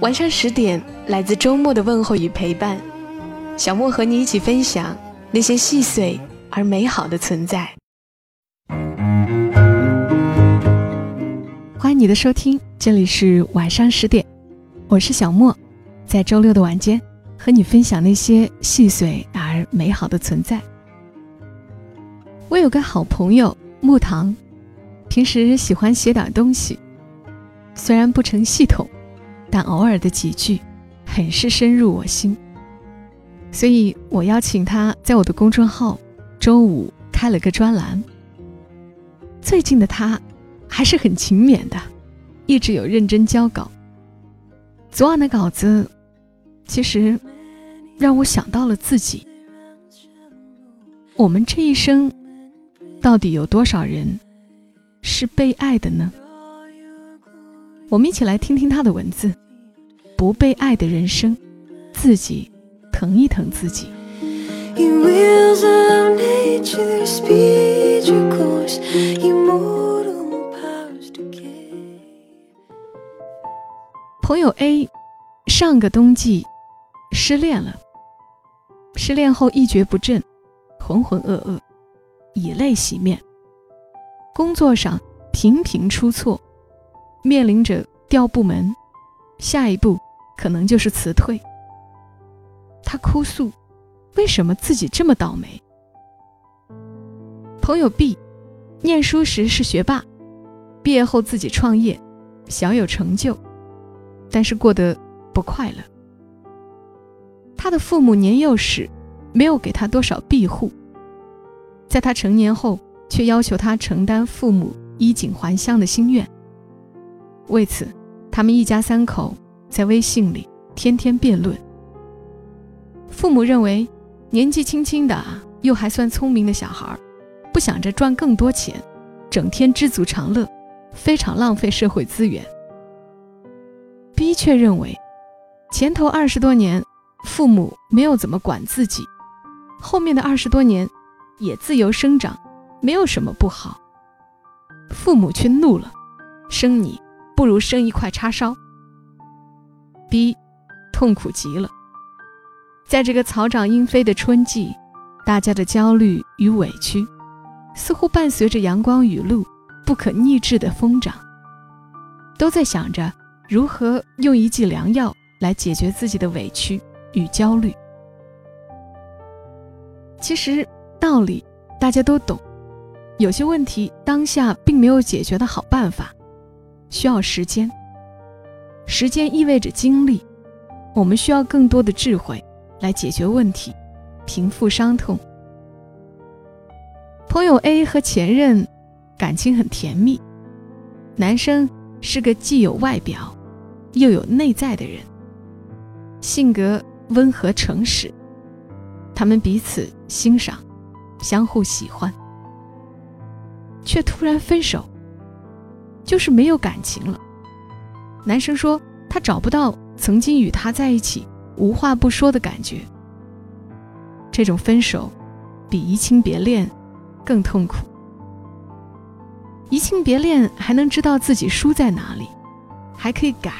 晚上十点，来自周末的问候与陪伴，小莫和你一起分享那些细碎而美好的存在。欢迎你的收听，这里是晚上十点，我是小莫，在周六的晚间和你分享那些细碎而美好的存在。我有个好朋友木糖，平时喜欢写点东西，虽然不成系统。但偶尔的几句，很是深入我心。所以我邀请他在我的公众号周五开了个专栏。最近的他还是很勤勉的，一直有认真交稿。昨晚的稿子，其实让我想到了自己。我们这一生，到底有多少人是被爱的呢？我们一起来听听他的文字。不被爱的人生，自己疼一疼自己。朋友 A 上个冬季失恋了，失恋后一蹶不振，浑浑噩噩，以泪洗面。工作上频频出错，面临着调部门，下一步可能就是辞退。他哭诉，为什么自己这么倒霉？朋友 B，念书时是学霸，毕业后自己创业，小有成就，但是过得不快乐。他的父母年幼时没有给他多少庇护，在他成年后却要求他承担父母衣锦还乡的心愿。为此，他们一家三口在微信里天天辩论。父母认为，年纪轻轻的又还算聪明的小孩，不想着赚更多钱，整天知足常乐，非常浪费社会资源。B 却认为，前头二十多年，父母没有怎么管自己，后面的二十多年，也自由生长，没有什么不好。父母却怒了，生你不如生一块叉烧。B 痛苦极了。在这个草长莺飞的春季，大家的焦虑与委屈，似乎伴随着阳光雨露，不可逆制的疯长。都在想着如何用一剂良药来解决自己的委屈与焦虑。其实道理大家都懂，有些问题当下并没有解决的好办法，需要时间。时间意味着精力，我们需要更多的智慧。来解决问题，平复伤痛。朋友 A 和前任感情很甜蜜，男生是个既有外表又有内在的人，性格温和诚实，他们彼此欣赏，相互喜欢，却突然分手，就是没有感情了。男生说他找不到曾经与他在一起。无话不说的感觉，这种分手比移情别恋更痛苦。移情别恋还能知道自己输在哪里，还可以改。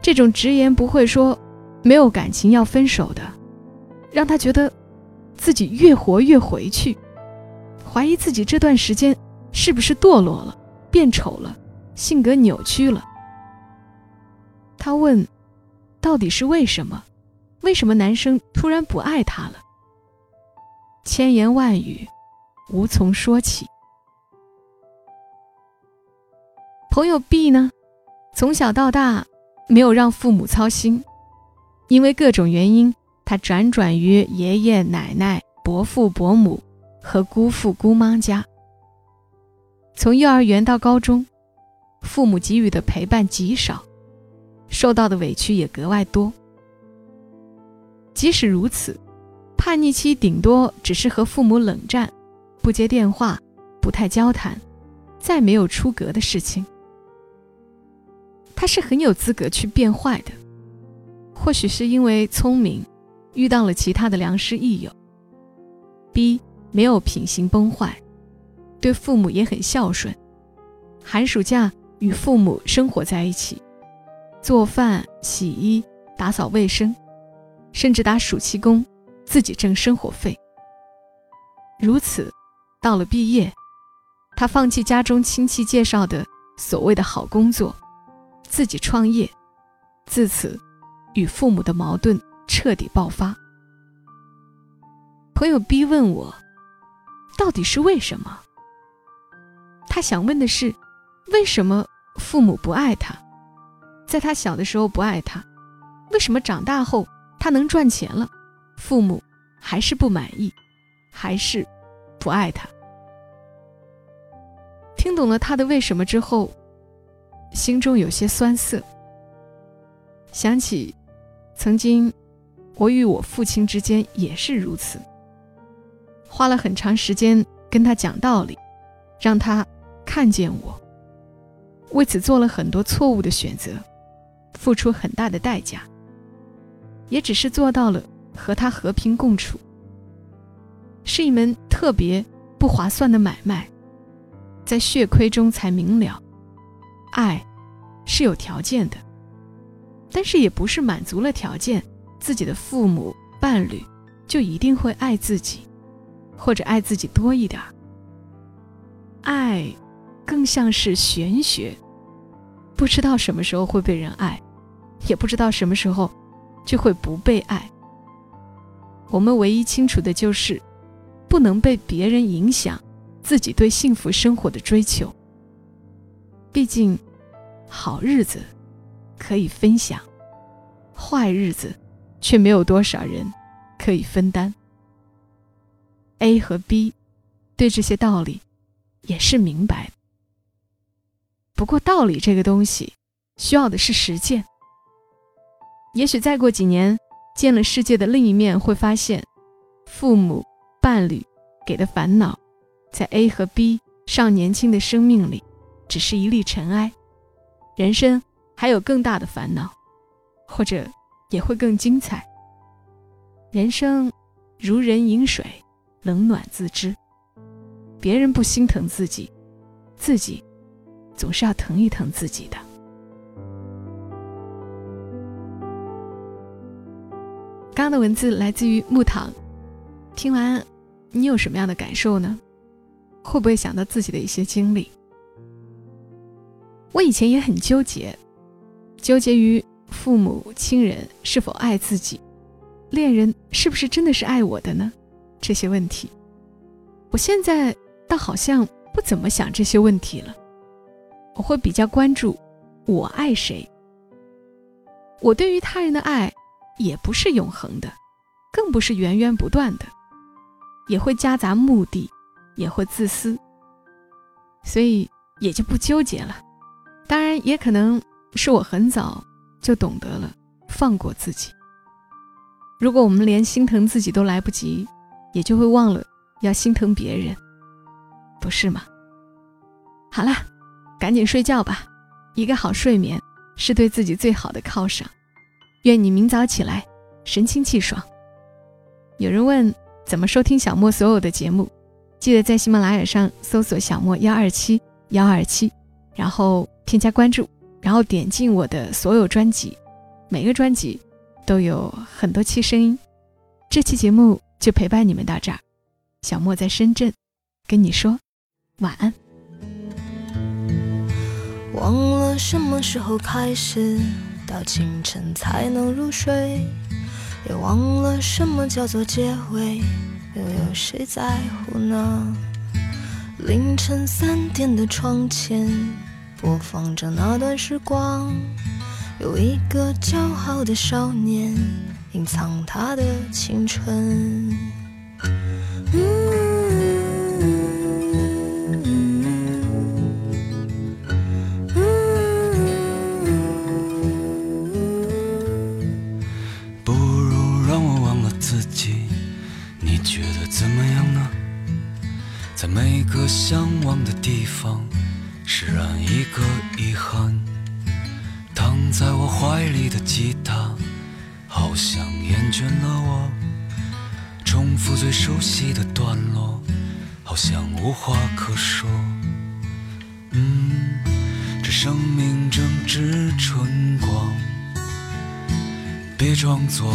这种直言不讳说没有感情要分手的，让他觉得自己越活越回去，怀疑自己这段时间是不是堕落了、变丑了、性格扭曲了。他问。到底是为什么？为什么男生突然不爱她了？千言万语无从说起。朋友 B 呢，从小到大没有让父母操心，因为各种原因，他辗转于爷爷奶奶、伯父伯母和姑父姑妈家。从幼儿园到高中，父母给予的陪伴极少。受到的委屈也格外多。即使如此，叛逆期顶多只是和父母冷战，不接电话，不太交谈，再没有出格的事情。他是很有资格去变坏的，或许是因为聪明，遇到了其他的良师益友。B 没有品行崩坏，对父母也很孝顺，寒暑假与父母生活在一起，做饭、洗衣、打扫卫生，甚至打暑期工，自己挣生活费。如此，到了毕业，他放弃家中亲戚介绍的所谓的好工作。自己创业，自此与父母的矛盾彻底爆发。朋友逼问我，到底是为什么？他想问的是，为什么父母不爱他？在他小的时候不爱他，为什么长大后他能赚钱了，父母还是不满意，还是不爱他？听懂了他的为什么之后。心中有些酸涩，想起曾经我与我父亲之间也是如此，花了很长时间跟他讲道理，让他看见我，为此做了很多错误的选择，付出很大的代价，也只是做到了和他和平共处，是一门特别不划算的买卖，在血亏中才明了。爱是有条件的，但是也不是满足了条件，自己的父母、伴侣就一定会爱自己，或者爱自己多一点儿。爱更像是玄学，不知道什么时候会被人爱，也不知道什么时候就会不被爱。我们唯一清楚的就是，不能被别人影响自己对幸福生活的追求。毕竟，好日子可以分享，坏日子却没有多少人可以分担。A 和 B 对这些道理也是明白的。不过，道理这个东西需要的是实践。也许再过几年，见了世界的另一面，会发现，父母、伴侣给的烦恼，在 A 和 B 尚年轻的生命里。只是一粒尘埃，人生还有更大的烦恼，或者也会更精彩。人生如人饮水，冷暖自知。别人不心疼自己，自己总是要疼一疼自己的。刚刚的文字来自于木糖，听完你有什么样的感受呢？会不会想到自己的一些经历？我以前也很纠结，纠结于父母亲人是否爱自己，恋人是不是真的是爱我的呢？这些问题，我现在倒好像不怎么想这些问题了。我会比较关注我爱谁。我对于他人的爱，也不是永恒的，更不是源源不断的，也会夹杂目的，也会自私，所以也就不纠结了。当然，也可能是我很早就懂得了放过自己。如果我们连心疼自己都来不及，也就会忘了要心疼别人，不是吗？好了，赶紧睡觉吧。一个好睡眠是对自己最好的犒赏。愿你明早起来神清气爽。有人问怎么收听小莫所有的节目，记得在喜马拉雅上搜索“小莫幺二七幺二七”，然后。添加关注，然后点进我的所有专辑，每个专辑都有很多期声音。这期节目就陪伴你们到这儿，小莫在深圳，跟你说晚安。忘了什么时候开始，到清晨才能入睡，也忘了什么叫做结尾，又有谁在乎呢？凌晨三点的窗前。播放着那段时光，有一个骄傲的少年，隐藏他的青春。自己，你觉得怎么样呢？在每个向往的地方，释然一个遗憾。躺在我怀里的吉他，好像厌倦了我，重复最熟悉的段落，好像无话可说。嗯，这生命正值春光，别装作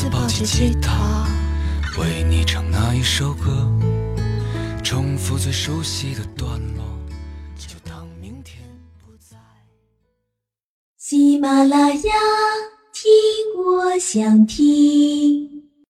次抱起吉他，为你唱那一首歌，重复最熟悉的段落。就当明天不在。喜马拉雅，听我想听。